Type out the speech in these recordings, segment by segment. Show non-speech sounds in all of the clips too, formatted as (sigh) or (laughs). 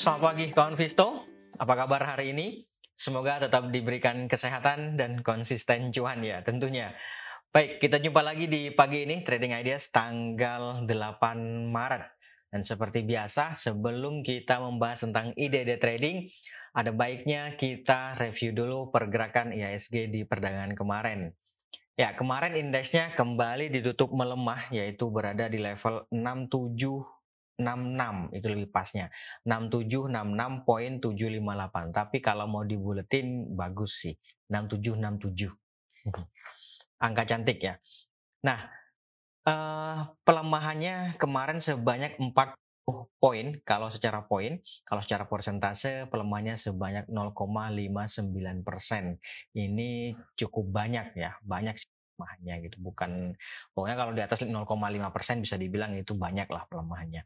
selamat pagi kawan Visto. Apa kabar hari ini? Semoga tetap diberikan kesehatan dan konsisten cuan ya tentunya. Baik, kita jumpa lagi di pagi ini Trading Ideas tanggal 8 Maret. Dan seperti biasa, sebelum kita membahas tentang ide-ide trading, ada baiknya kita review dulu pergerakan IHSG di perdagangan kemarin. Ya, kemarin indeksnya kembali ditutup melemah, yaitu berada di level 67 66 itu lebih pasnya. 6766.758 tapi kalau mau dibuletin bagus sih. 6767 (laughs) angka cantik ya. Nah eh, pelemahannya kemarin sebanyak 40 poin. Kalau secara poin kalau secara persentase pelemahannya sebanyak 0,59 persen. Ini cukup banyak ya banyak sih pelemahannya gitu bukan pokoknya kalau di atas 0,5 persen bisa dibilang itu banyak lah pelemahannya.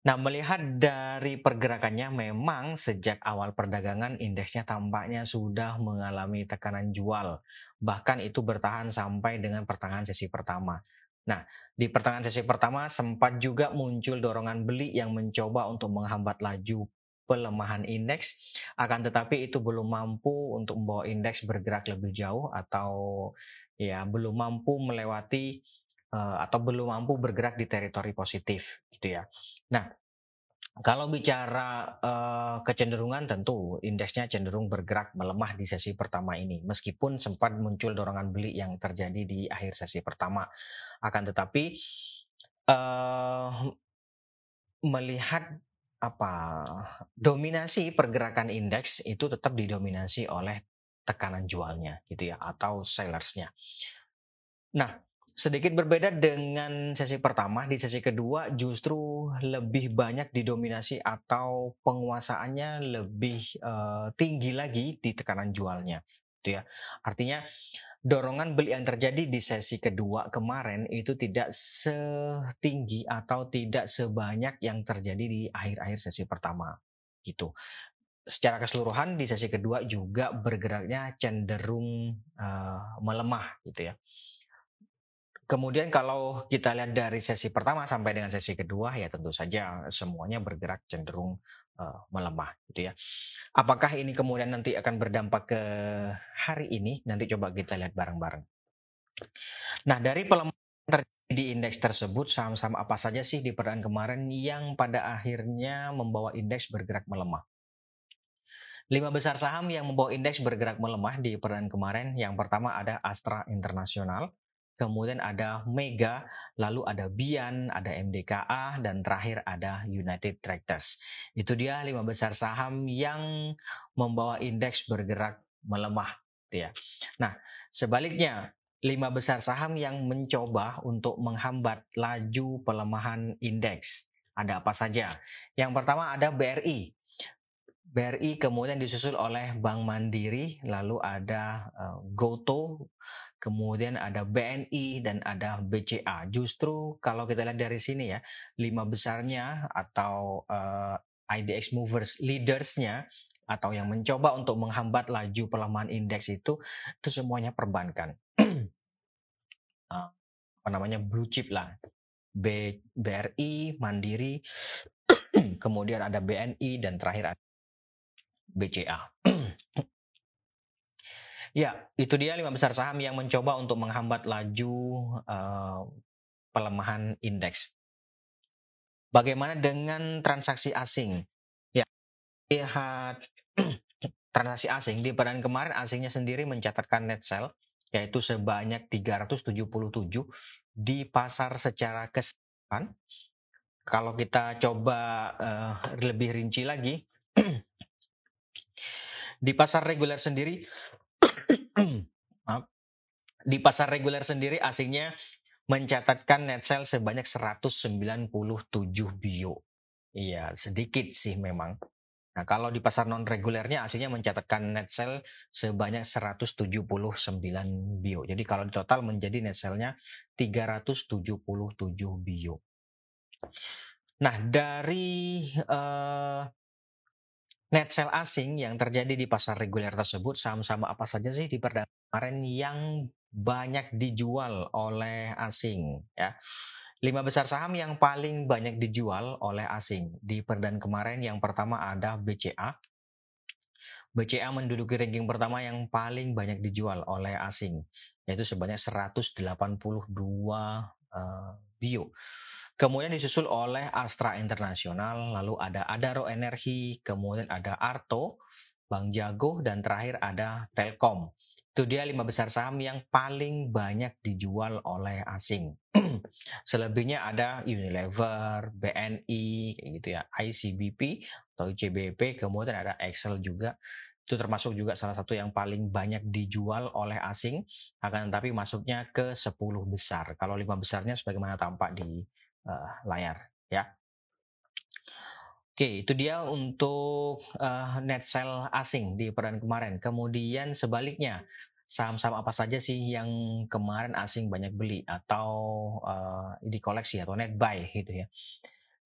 Nah melihat dari pergerakannya memang sejak awal perdagangan indeksnya tampaknya sudah mengalami tekanan jual bahkan itu bertahan sampai dengan pertengahan sesi pertama. Nah, di pertengahan sesi pertama sempat juga muncul dorongan beli yang mencoba untuk menghambat laju pelemahan indeks, akan tetapi itu belum mampu untuk membawa indeks bergerak lebih jauh atau ya belum mampu melewati uh, atau belum mampu bergerak di teritori positif gitu ya. Nah, kalau bicara uh, kecenderungan tentu indeksnya cenderung bergerak melemah di sesi pertama ini meskipun sempat muncul dorongan beli yang terjadi di akhir sesi pertama. Akan tetapi uh, melihat apa dominasi pergerakan indeks itu tetap didominasi oleh tekanan jualnya gitu ya atau sellersnya. Nah, sedikit berbeda dengan sesi pertama di sesi kedua justru lebih banyak didominasi atau penguasaannya lebih uh, tinggi lagi di tekanan jualnya gitu ya. Artinya dorongan beli yang terjadi di sesi kedua kemarin itu tidak setinggi atau tidak sebanyak yang terjadi di akhir-akhir sesi pertama gitu secara keseluruhan di sesi kedua juga bergeraknya cenderung uh, melemah gitu ya. Kemudian kalau kita lihat dari sesi pertama sampai dengan sesi kedua ya tentu saja semuanya bergerak cenderung uh, melemah gitu ya. Apakah ini kemudian nanti akan berdampak ke hari ini? Nanti coba kita lihat bareng-bareng. Nah, dari pelemahan terjadi di indeks tersebut saham-saham apa saja sih di perdaan kemarin yang pada akhirnya membawa indeks bergerak melemah? Lima besar saham yang membawa indeks bergerak melemah di perdaan kemarin. Yang pertama ada Astra Internasional, kemudian ada Mega, lalu ada Bian, ada MDKA, dan terakhir ada United Tractors. Itu dia lima besar saham yang membawa indeks bergerak melemah. Ya. Nah, sebaliknya lima besar saham yang mencoba untuk menghambat laju pelemahan indeks. Ada apa saja? Yang pertama ada BRI. BRI kemudian disusul oleh Bank Mandiri, lalu ada uh, GoTo, kemudian ada BNI dan ada BCA. Justru kalau kita lihat dari sini ya, lima besarnya atau uh, eh, IDX movers leadersnya atau yang mencoba untuk menghambat laju pelemahan indeks itu itu semuanya perbankan. uh, (clears throat) apa namanya blue chip lah. B, BRI, Mandiri, (clears throat) kemudian ada BNI dan terakhir ada BCA. (clears throat) ya, itu dia lima besar saham yang mencoba untuk menghambat laju uh, pelemahan indeks. Bagaimana dengan transaksi asing? Ya, lihat (clears throat) transaksi asing di peran kemarin asingnya sendiri mencatatkan net sell yaitu sebanyak 377 di pasar secara keseluruhan. Kalau kita coba uh, lebih rinci lagi, (clears throat) di pasar reguler sendiri, (coughs) di pasar reguler sendiri asingnya mencatatkan net sale sebanyak 197 bio. Iya, sedikit sih memang. Nah, kalau di pasar non regulernya aslinya mencatatkan net sale sebanyak 179 bio. Jadi kalau di total menjadi net sale-nya 377 bio. Nah, dari uh, net sale asing yang terjadi di pasar reguler tersebut saham-saham apa saja sih di perdagangan kemarin yang banyak dijual oleh asing ya. Lima besar saham yang paling banyak dijual oleh asing di perdan kemarin yang pertama ada BCA. BCA menduduki ranking pertama yang paling banyak dijual oleh asing yaitu sebanyak 182 uh, bio. Kemudian disusul oleh Astra Internasional, lalu ada Adaro Energi, kemudian ada Arto, Bank Jago, dan terakhir ada Telkom. Itu dia lima besar saham yang paling banyak dijual oleh asing. (clears throat) Selebihnya ada Unilever, BNI, kayak gitu ya, ICBP atau ICBP, kemudian ada Excel juga. Itu termasuk juga salah satu yang paling banyak dijual oleh asing, akan tetapi masuknya ke 10 besar. Kalau lima besarnya sebagaimana tampak di uh, layar ya. Oke, itu dia untuk uh, net sell asing di peran kemarin. Kemudian sebaliknya, saham-saham apa saja sih yang kemarin asing banyak beli atau uh, di koleksi atau net buy gitu ya.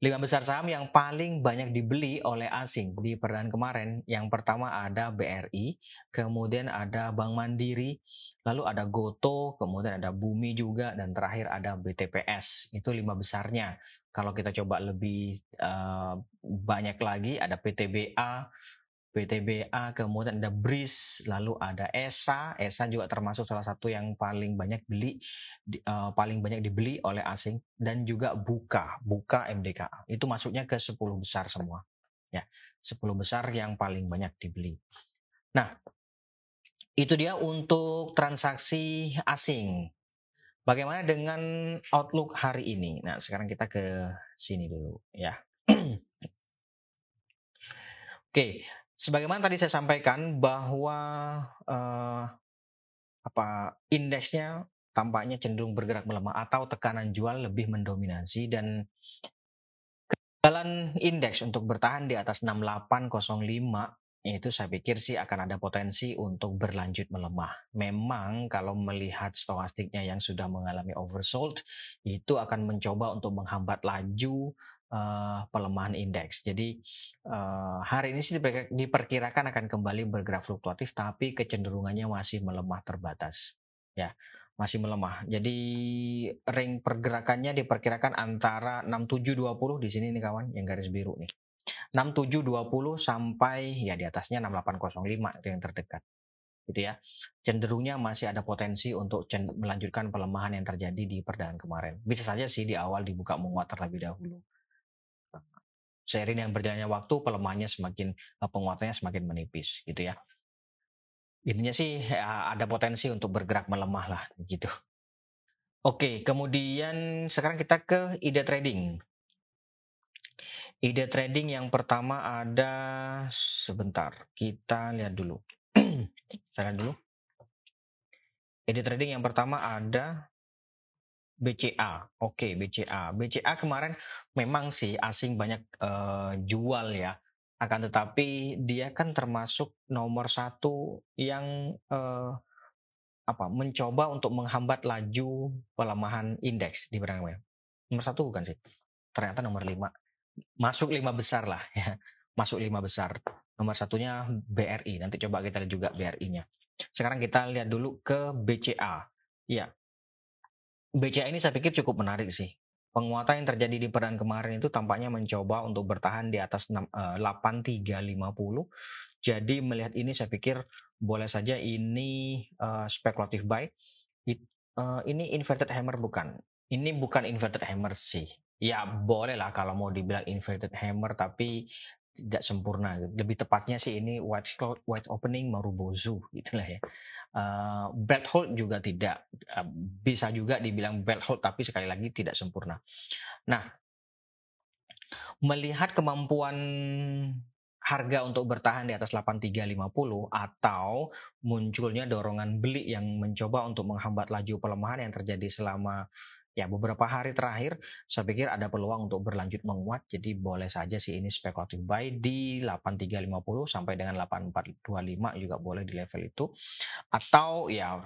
Lima besar saham yang paling banyak dibeli oleh asing di perdana kemarin. Yang pertama ada BRI, kemudian ada Bank Mandiri, lalu ada Goto, kemudian ada Bumi juga, dan terakhir ada BTPS. Itu lima besarnya. Kalau kita coba lebih uh, banyak lagi ada PTBA, PTBA, kemudian ada BRIS, lalu ada ESA. ESA juga termasuk salah satu yang paling banyak beli uh, paling banyak dibeli oleh asing dan juga Buka, Buka MDKA. Itu masuknya ke 10 besar semua. Ya, 10 besar yang paling banyak dibeli. Nah, itu dia untuk transaksi asing. Bagaimana dengan outlook hari ini? Nah, sekarang kita ke sini dulu ya. (clears throat) Oke, sebagaimana tadi saya sampaikan bahwa uh, apa indeksnya tampaknya cenderung bergerak melemah atau tekanan jual lebih mendominasi dan jalan indeks untuk bertahan di atas 6805 itu saya pikir sih akan ada potensi untuk berlanjut melemah. Memang kalau melihat stokastiknya yang sudah mengalami oversold, itu akan mencoba untuk menghambat laju uh, pelemahan indeks. Jadi uh, hari ini sih diperkirakan akan kembali bergerak fluktuatif, tapi kecenderungannya masih melemah terbatas. Ya, masih melemah. Jadi ring pergerakannya diperkirakan antara 6720 di sini nih kawan, yang garis biru nih. 6720 sampai ya di atasnya 6805 itu yang terdekat gitu ya cenderungnya masih ada potensi untuk melanjutkan pelemahan yang terjadi di perdagangan kemarin bisa saja sih di awal dibuka menguat terlebih dahulu seiring yang berjalannya waktu pelemahannya semakin eh, penguatannya semakin menipis gitu ya intinya sih ya, ada potensi untuk bergerak melemah lah gitu oke kemudian sekarang kita ke ide trading Ide trading yang pertama ada sebentar, kita lihat dulu. (clears throat) Saya lihat dulu. Ide trading yang pertama ada BCA. Oke, BCA. BCA kemarin memang sih asing banyak uh, jual ya. Akan tetapi dia kan termasuk nomor satu yang uh, apa mencoba untuk menghambat laju pelemahan indeks di barang Nomor satu bukan sih? Ternyata nomor lima masuk lima besar lah ya masuk lima besar nomor satunya BRI nanti coba kita lihat juga BRI-nya sekarang kita lihat dulu ke BCA ya BCA ini saya pikir cukup menarik sih. Penguatan yang terjadi di peran kemarin itu tampaknya mencoba untuk bertahan di atas 8350 eh, jadi melihat ini saya pikir boleh saja ini uh, spekulatif buy. It, uh, ini inverted hammer bukan? Ini bukan inverted hammer sih. Ya boleh lah kalau mau dibilang inverted hammer tapi tidak sempurna. Lebih tepatnya sih ini white white opening marubozu gitulah ya. Uh, belt hold juga tidak uh, bisa juga dibilang belt hold tapi sekali lagi tidak sempurna. Nah, melihat kemampuan harga untuk bertahan di atas 8350 atau munculnya dorongan beli yang mencoba untuk menghambat laju pelemahan yang terjadi selama ya beberapa hari terakhir saya pikir ada peluang untuk berlanjut menguat. Jadi boleh saja sih ini spekulatif buy di 8350 sampai dengan 8425 juga boleh di level itu. Atau ya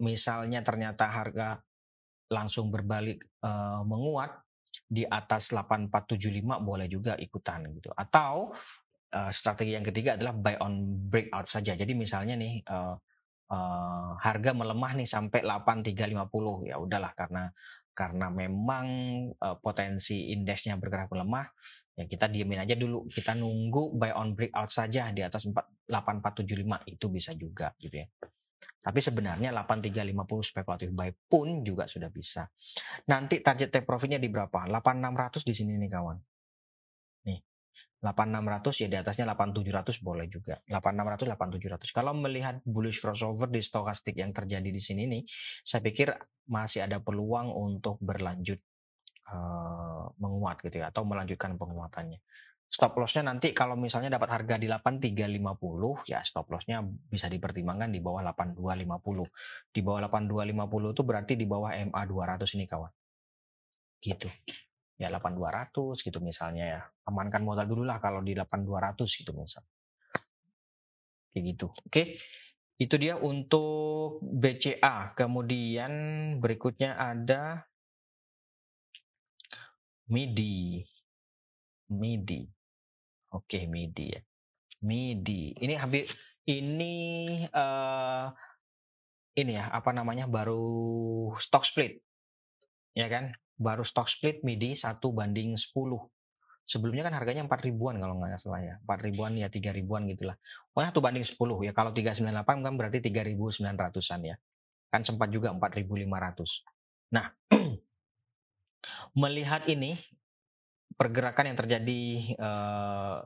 misalnya ternyata harga langsung berbalik uh, menguat di atas 8475 boleh juga ikutan gitu. Atau uh, strategi yang ketiga adalah buy on breakout saja. Jadi misalnya nih uh, uh, harga melemah nih sampai 8350 ya udahlah karena karena memang uh, potensi indeksnya bergerak melemah, ya kita diemin aja dulu. Kita nunggu buy on breakout saja di atas 8475 itu bisa juga gitu ya. Tapi sebenarnya 8350 spekulatif buy pun juga sudah bisa. Nanti target take profitnya di berapa? 8600 di sini nih kawan. Nih. 8600 ya di atasnya 8700 boleh juga. 8600 8700. Kalau melihat bullish crossover di stokastik yang terjadi di sini nih, saya pikir masih ada peluang untuk berlanjut uh, menguat gitu ya atau melanjutkan penguatannya stop lossnya nanti kalau misalnya dapat harga di 8350 ya stop lossnya bisa dipertimbangkan di bawah 8250 di bawah 8250 itu berarti di bawah MA 200 ini kawan gitu ya 8200 gitu misalnya ya amankan modal dulu lah kalau di 8200 gitu misal kayak gitu oke itu dia untuk BCA kemudian berikutnya ada MIDI MIDI Oke, MIDI ya. MIDI. Ini hampir ini uh, ini ya, apa namanya? baru stock split. Ya kan? Baru stock split MIDI satu banding 10. Sebelumnya kan harganya 4 ribuan kalau nggak salah ya. 4 ribuan ya 3 ribuan gitulah. Pokoknya satu banding 10 ya. Kalau 398 kan berarti 3.900-an ya. Kan sempat juga 4.500. Nah, (clears throat) melihat ini pergerakan yang terjadi uh,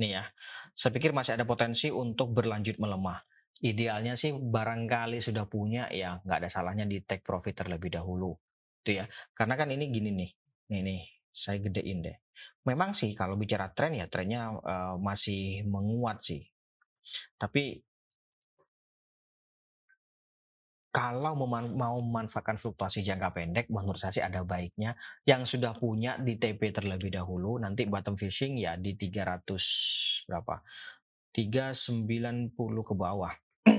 nih ya, saya pikir masih ada potensi untuk berlanjut melemah. Idealnya sih barangkali sudah punya ya nggak ada salahnya di take profit terlebih dahulu, itu ya. Karena kan ini gini nih, nih nih saya gedein deh. Memang sih kalau bicara tren ya trennya uh, masih menguat sih. Tapi kalau mau memanfaatkan fluktuasi jangka pendek, menurut saya sih ada baiknya yang sudah punya di TP terlebih dahulu, nanti bottom fishing ya di 300 berapa? 390 ke bawah. (clears throat)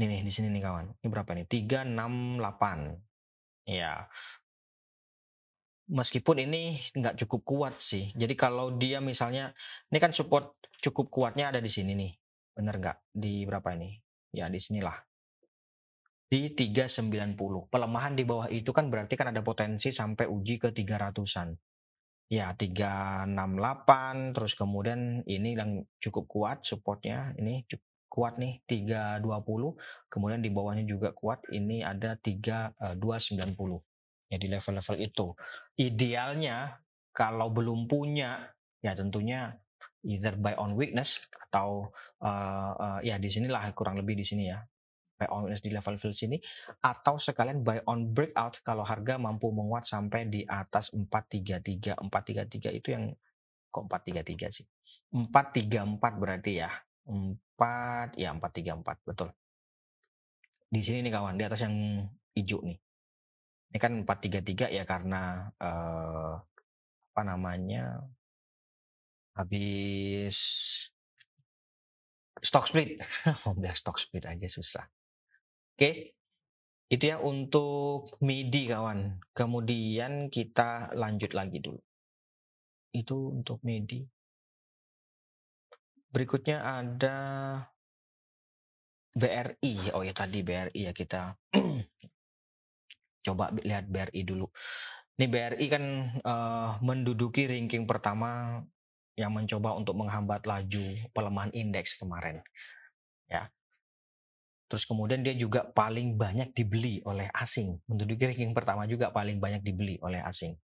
ini nih di sini nih kawan. Ini berapa nih? 368. Ya. Meskipun ini nggak cukup kuat sih. Jadi kalau dia misalnya, ini kan support cukup kuatnya ada di sini nih. Bener nggak? Di berapa ini? Ya di sinilah. Di 390. Pelemahan di bawah itu kan berarti kan ada potensi sampai uji ke 300-an. Ya 368 terus kemudian ini yang cukup kuat supportnya ini kuat nih 320 kemudian di bawahnya juga kuat ini ada 3290 eh, ya di level-level itu. Idealnya kalau belum punya ya tentunya either buy on weakness atau uh, uh, ya di sinilah kurang lebih di sini ya buy on weakness di level level sini atau sekalian buy on breakout kalau harga mampu menguat sampai di atas 433 433 itu yang kok 433 sih? 434 berarti ya 4 ya 434 betul di sini nih kawan di atas yang hijau nih ini kan 433 ya karena uh, apa namanya habis stock split. (laughs) Bilang stock split aja susah. Oke, itu ya untuk MIDI kawan. Kemudian kita lanjut lagi dulu. Itu untuk MIDI. Berikutnya ada BRI. Oh ya tadi BRI ya kita (clears throat) coba lihat BRI dulu. Ini BRI kan uh, menduduki ranking pertama yang mencoba untuk menghambat laju pelemahan indeks kemarin. Ya. Terus kemudian dia juga paling banyak dibeli oleh asing. Menduduki ranking pertama juga paling banyak dibeli oleh asing.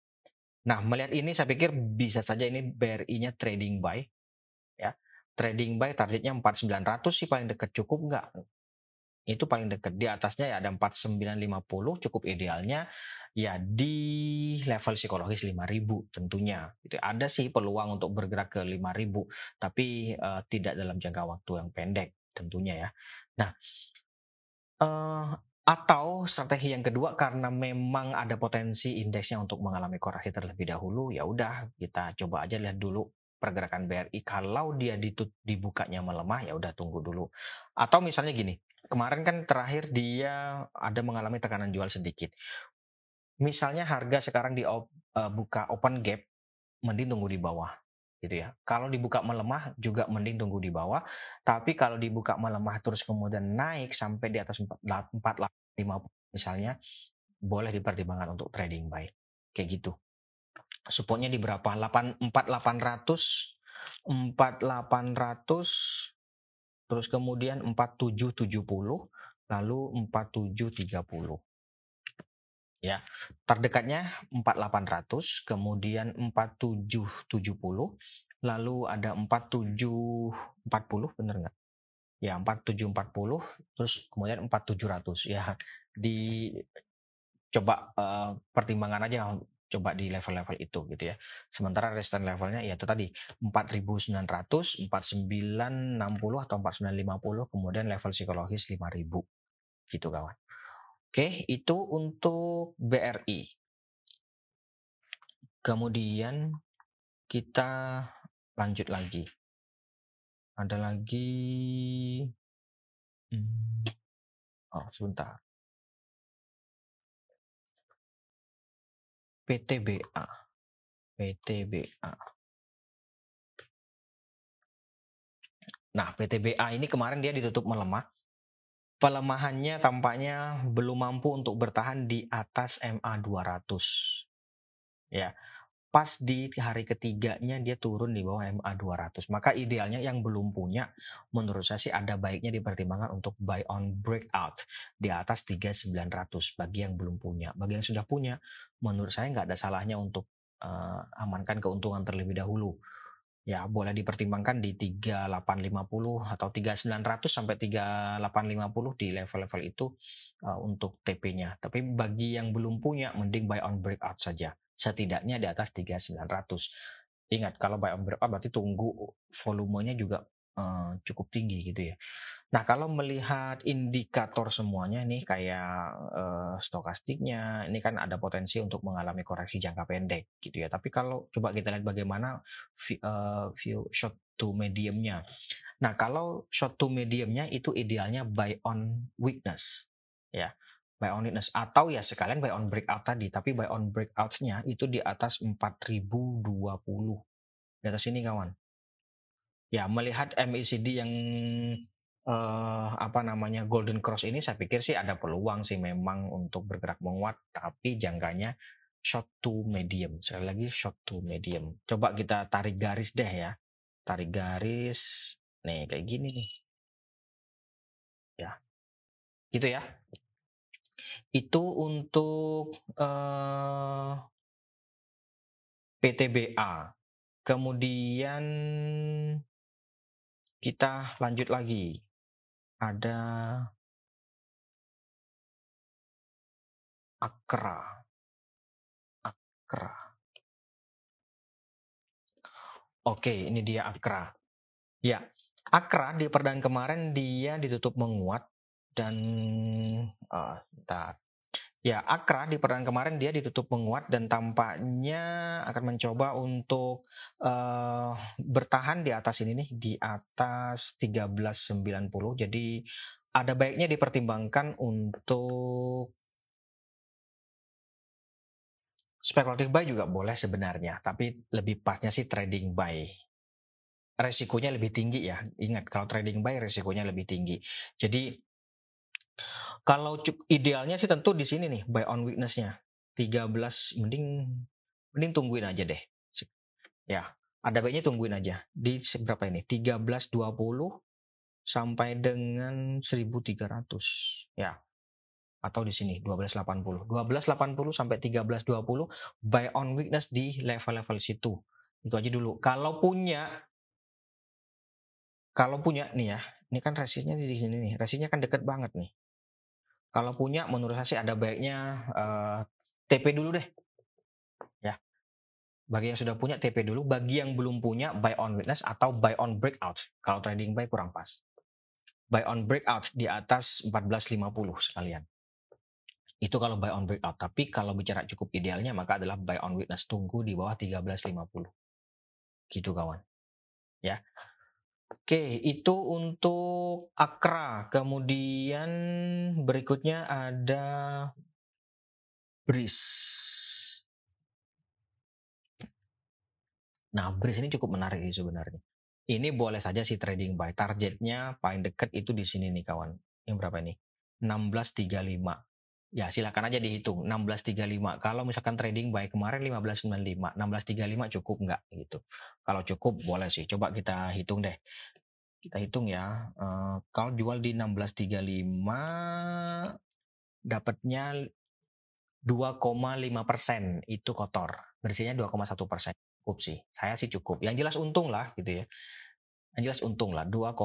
Nah, melihat ini saya pikir bisa saja ini BRI-nya trading buy. Trading buy targetnya 4900 sih paling dekat cukup nggak? Itu paling dekat. Di atasnya ya ada 4950 cukup idealnya ya di level psikologis 5000 tentunya. Itu ada sih peluang untuk bergerak ke 5000 tapi uh, tidak dalam jangka waktu yang pendek tentunya ya. Nah, uh, atau strategi yang kedua karena memang ada potensi indeksnya untuk mengalami koreksi terlebih dahulu, ya udah kita coba aja lihat dulu pergerakan BRI kalau dia ditut, dibukanya melemah ya udah tunggu dulu. Atau misalnya gini, kemarin kan terakhir dia ada mengalami tekanan jual sedikit misalnya harga sekarang di uh, buka open gap, mending tunggu di bawah gitu ya. Kalau dibuka melemah juga mending tunggu di bawah. Tapi kalau dibuka melemah terus kemudian naik sampai di atas 4, 4 50 misalnya, boleh dipertimbangkan untuk trading buy. Kayak gitu. Supportnya di berapa? 8 4800 4800 terus kemudian 4770 lalu 4730 ya terdekatnya 4800 kemudian 4770 lalu ada 4740 bener nggak? Ya 4740 terus kemudian 4700 ya di coba uh, pertimbangan aja coba di level-level itu gitu ya. Sementara resistance levelnya ya itu tadi 4900, 4960 atau 4950 kemudian level psikologis 5000 gitu kawan. Oke, itu untuk BRI. Kemudian kita lanjut lagi. Ada lagi hmm. Oh, sebentar. PTBA. PTBA. Nah, PTBA ini kemarin dia ditutup melemah pelemahannya tampaknya belum mampu untuk bertahan di atas MA 200. Ya. Pas di hari ketiganya dia turun di bawah MA 200. Maka idealnya yang belum punya menurut saya sih ada baiknya dipertimbangkan untuk buy on breakout di atas 3900 bagi yang belum punya. Bagi yang sudah punya menurut saya nggak ada salahnya untuk uh, amankan keuntungan terlebih dahulu ya boleh dipertimbangkan di 3850 atau 3900 sampai 3850 di level-level itu uh, untuk TP-nya. Tapi bagi yang belum punya mending buy on breakout saja. Setidaknya di atas 3900. Ingat kalau buy on breakout berarti tunggu volumenya juga uh, cukup tinggi gitu ya. Nah, kalau melihat indikator semuanya nih kayak uh, stokastiknya, ini kan ada potensi untuk mengalami koreksi jangka pendek gitu ya. Tapi kalau coba kita lihat bagaimana uh, view short to mediumnya. Nah, kalau short to mediumnya itu idealnya buy on weakness ya. Buy on weakness. Atau ya sekalian buy on breakout tadi, tapi buy on breakoutnya itu di atas 4020. Di atas ini kawan. Ya, melihat MACD yang uh, apa namanya Golden Cross ini saya pikir sih ada peluang sih memang untuk bergerak menguat tapi jangkanya short to medium. Sekali lagi short to medium. Coba kita tarik garis deh ya. Tarik garis. Nih kayak gini nih. Ya. Gitu ya itu untuk uh, eh, PTBA kemudian kita lanjut lagi ada Akra. Akra. Oke, ini dia Akra. Ya, Akra di perdaan kemarin dia ditutup menguat dan uh, Ya, Akra di perdaan kemarin dia ditutup menguat dan tampaknya akan mencoba untuk uh, bertahan di atas ini nih di atas 1390. Jadi ada baiknya dipertimbangkan untuk spekulatif buy juga boleh sebenarnya, tapi lebih pasnya sih trading buy. Resikonya lebih tinggi ya. Ingat kalau trading buy resikonya lebih tinggi. Jadi kalau idealnya sih tentu di sini nih buy on weakness-nya. 13 mending mending tungguin aja deh. Ya, ada baiknya tungguin aja. Di berapa ini? 1320 sampai dengan 1300. Ya. Atau di sini 1280. 1280 sampai 1320 buy on weakness di level-level situ. Itu aja dulu. Kalau punya kalau punya nih ya, ini kan resistnya di sini nih. Resistnya kan deket banget nih. Kalau punya menurut saya sih ada baiknya uh, eh, TP dulu deh. Ya. Bagi yang sudah punya TP dulu, bagi yang belum punya buy on witness atau buy on breakout. Kalau trading buy kurang pas. Buy on breakout di atas 1450 sekalian. Itu kalau buy on breakout. Tapi kalau bicara cukup idealnya maka adalah buy on witness tunggu di bawah 1350. Gitu kawan. Ya. Oke, itu untuk Akra. Kemudian berikutnya ada Bris. Nah, Bris ini cukup menarik sih sebenarnya. Ini boleh saja sih trading buy. Targetnya paling dekat itu di sini nih kawan. Yang berapa ini? 1635. Ya silakan aja dihitung 1635. Kalau misalkan trading buy kemarin 1595, 1635 cukup nggak gitu. Kalau cukup boleh sih. Coba kita hitung deh. Kita hitung ya. Uh, kalau jual di 1635 dapatnya 2,5 persen itu kotor. Bersihnya 2,1 persen. Cukup sih. Saya sih cukup. Yang jelas untung lah gitu ya. Yang jelas untung lah 2,1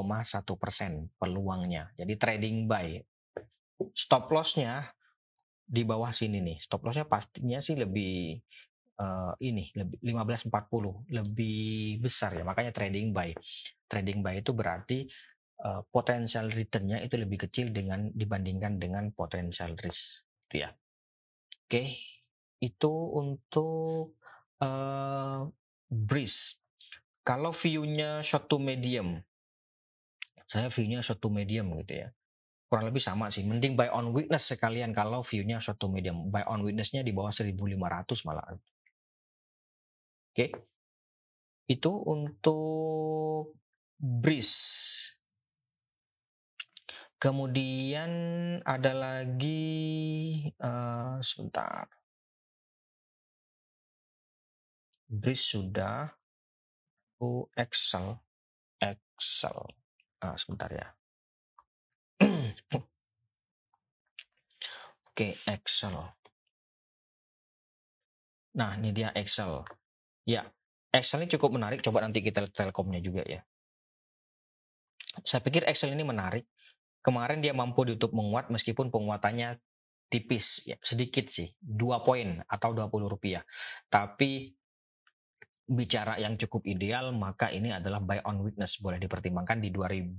persen peluangnya. Jadi trading buy. Stop lossnya di bawah sini nih. Stop lossnya pastinya sih lebih uh, ini lebih 1540 lebih besar ya. Makanya trading buy. Trading buy itu berarti uh, potensial returnnya itu lebih kecil dengan dibandingkan dengan potensial risk itu ya. Oke, itu untuk uh, breeze. Kalau view-nya short to medium, saya view-nya short to medium gitu ya kurang lebih sama sih. Mending buy on weakness sekalian kalau view-nya to medium. Buy on weakness-nya di bawah 1500 malah. Oke. Okay. Itu untuk breeze. Kemudian ada lagi uh, sebentar. Breeze sudah. Oh, Excel. Excel. Ah, sebentar ya. (coughs) Oke, Excel. Nah, ini dia Excel. Ya, Excel ini cukup menarik. Coba nanti kita lihat Telkomnya juga ya. Saya pikir Excel ini menarik. Kemarin dia mampu ditutup menguat meskipun penguatannya tipis, ya, sedikit sih, dua poin atau 20 rupiah. Tapi bicara yang cukup ideal, maka ini adalah buy on weakness boleh dipertimbangkan di 2020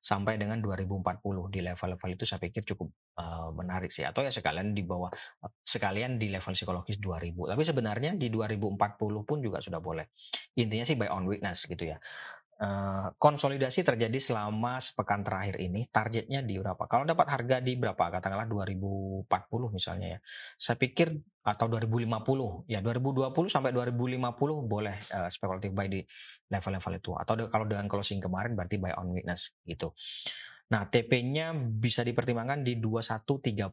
sampai dengan 2040 di level-level itu saya pikir cukup uh, menarik sih atau ya sekalian di bawah sekalian di level psikologis 2000. Tapi sebenarnya di 2040 pun juga sudah boleh. Intinya sih buy on weakness gitu ya. Uh, konsolidasi terjadi selama sepekan terakhir ini targetnya di berapa? Kalau dapat harga di berapa? Katakanlah 2040 misalnya ya. Saya pikir atau 2050 ya 2020 sampai 2050 boleh uh, spekulatif buy di level-level itu atau de kalau dengan closing kemarin berarti buy on weakness gitu. Nah, TP-nya bisa dipertimbangkan di 2130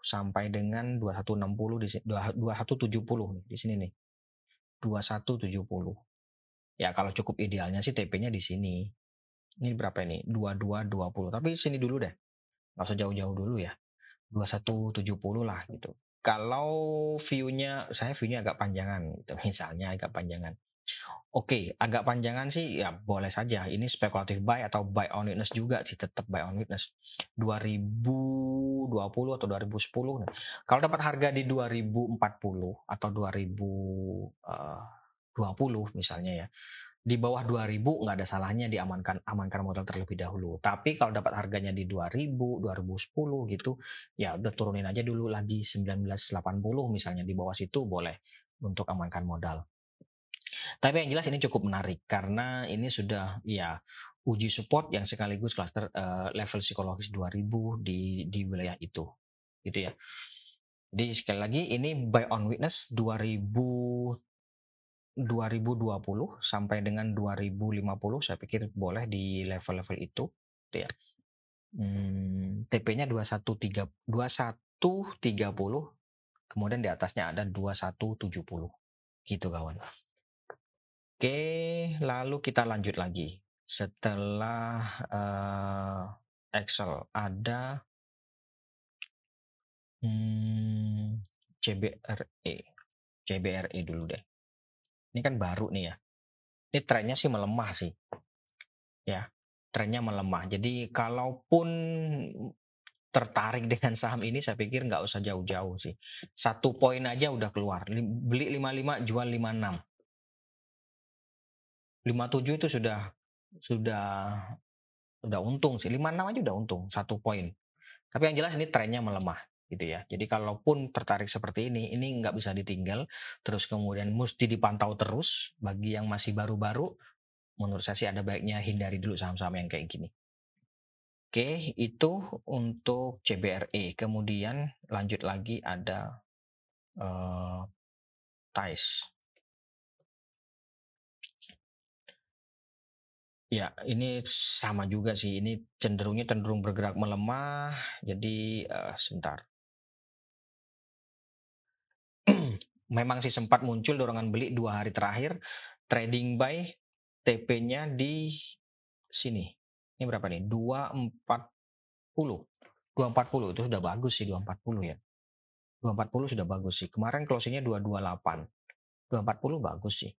sampai dengan 2160 di 2170 di sini nih. 2170 Ya kalau cukup idealnya sih TP-nya di sini. Ini berapa ini? 2220. Tapi sini dulu deh. Nggak usah jauh-jauh dulu ya. 2170 lah gitu. Kalau view-nya, saya view-nya agak panjangan gitu. Misalnya agak panjangan. Oke, agak panjangan sih ya boleh saja. Ini spekulatif buy atau buy on witness juga sih tetap buy on witness. 2020 atau 2010. Kalau dapat harga di 2040 atau 2000 uh, 20 misalnya ya. Di bawah 2000 nggak ada salahnya diamankan amankan modal terlebih dahulu. Tapi kalau dapat harganya di 2000, 2010 gitu, ya udah turunin aja dulu lagi 1980 misalnya di bawah situ boleh untuk amankan modal. Tapi yang jelas ini cukup menarik karena ini sudah ya uji support yang sekaligus cluster uh, level psikologis 2000 di di wilayah itu. Gitu ya. Jadi sekali lagi ini buy on witness 2000 2020 sampai dengan 2050 saya pikir boleh di level-level itu gitu ya. Hmm, TP-nya 2130 2130 kemudian di atasnya ada 2170 gitu kawan. Oke, lalu kita lanjut lagi. Setelah uh, Excel ada hmm, CBRE. CBRE dulu deh. Ini kan baru nih ya. Ini trennya sih melemah sih. Ya, trennya melemah. Jadi kalaupun tertarik dengan saham ini saya pikir nggak usah jauh-jauh sih. Satu poin aja udah keluar. Beli 55 jual 56. 57 itu sudah sudah sudah untung sih. 56 aja udah untung, satu poin. Tapi yang jelas ini trennya melemah gitu ya. Jadi kalaupun tertarik seperti ini, ini nggak bisa ditinggal, terus kemudian mesti dipantau terus. Bagi yang masih baru-baru, menurut saya sih ada baiknya hindari dulu saham-saham yang kayak gini. Oke, itu untuk CBRE. Kemudian lanjut lagi ada uh, TAIS. Ya, ini sama juga sih. Ini cenderungnya cenderung bergerak melemah. Jadi uh, sebentar. Memang sih sempat muncul dorongan beli dua hari terakhir trading buy TP-nya di sini. Ini berapa nih? 240. 240 itu sudah bagus sih 240 ya. 240 sudah bagus sih. Kemarin closingnya 228. 240 bagus sih.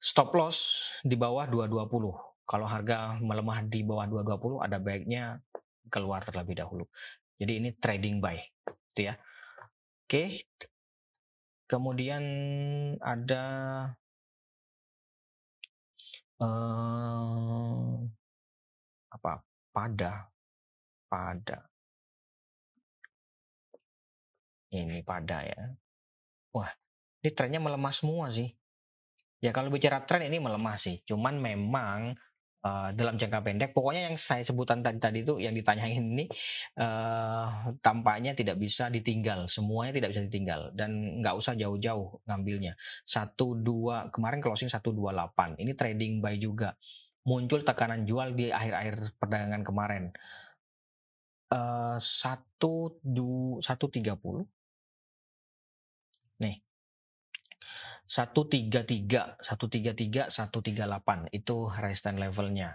Stop loss di bawah 220. Kalau harga melemah di bawah 220 ada baiknya keluar terlebih dahulu. Jadi ini trading buy, gitu ya. Oke. Kemudian ada uh, apa? Pada pada ini pada ya. Wah, ini trennya melemah semua sih. Ya kalau bicara tren ini melemah sih. Cuman memang uh, dalam jangka pendek, pokoknya yang saya sebutan tadi tadi itu yang ditanyain ini uh, tampaknya tidak bisa ditinggal. Semuanya tidak bisa ditinggal dan nggak usah jauh-jauh ngambilnya. Satu dua kemarin closing satu dua delapan. Ini trading buy juga. Muncul tekanan jual di akhir-akhir perdagangan kemarin. Uh, satu satu tiga puluh Nih. 133, 133, 138 itu resistance levelnya.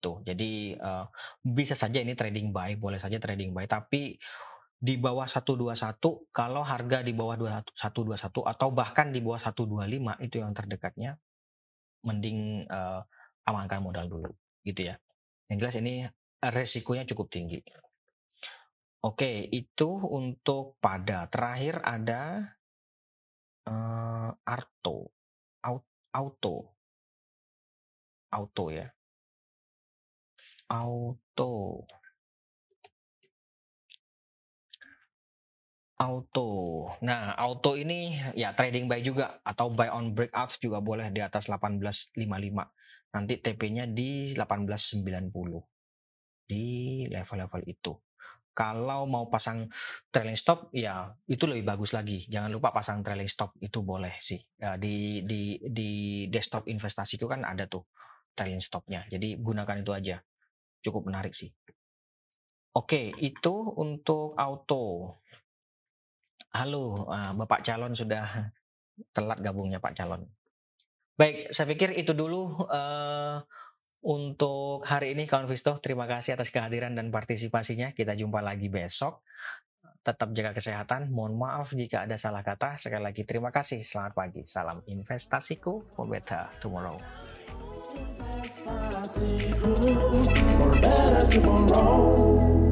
Tuh, jadi uh, bisa saja ini trading buy, boleh saja trading buy, tapi di bawah 121 kalau harga di bawah 121 atau bahkan di bawah 125 itu yang terdekatnya mending uh, amankan modal dulu gitu ya. Yang jelas ini resikonya cukup tinggi. Oke, itu untuk pada. Terakhir ada uh, Arto, auto, auto ya, auto, auto. Nah, auto ini ya trading buy juga atau buy on breakouts juga boleh di atas 1855. Nanti TP-nya di 1890 di level-level itu. Kalau mau pasang trailing stop ya itu lebih bagus lagi. Jangan lupa pasang trailing stop itu boleh sih. Ya, di di di desktop investasi itu kan ada tuh trailing stopnya. Jadi gunakan itu aja. Cukup menarik sih. Oke, itu untuk auto. Halo, ah, Bapak calon sudah telat gabungnya Pak calon. Baik, saya pikir itu dulu uh, untuk hari ini kawan Visto, terima kasih atas kehadiran dan partisipasinya. Kita jumpa lagi besok. Tetap jaga kesehatan. Mohon maaf jika ada salah kata. Sekali lagi terima kasih. Selamat pagi. Salam investasiku for better tomorrow. Better tomorrow.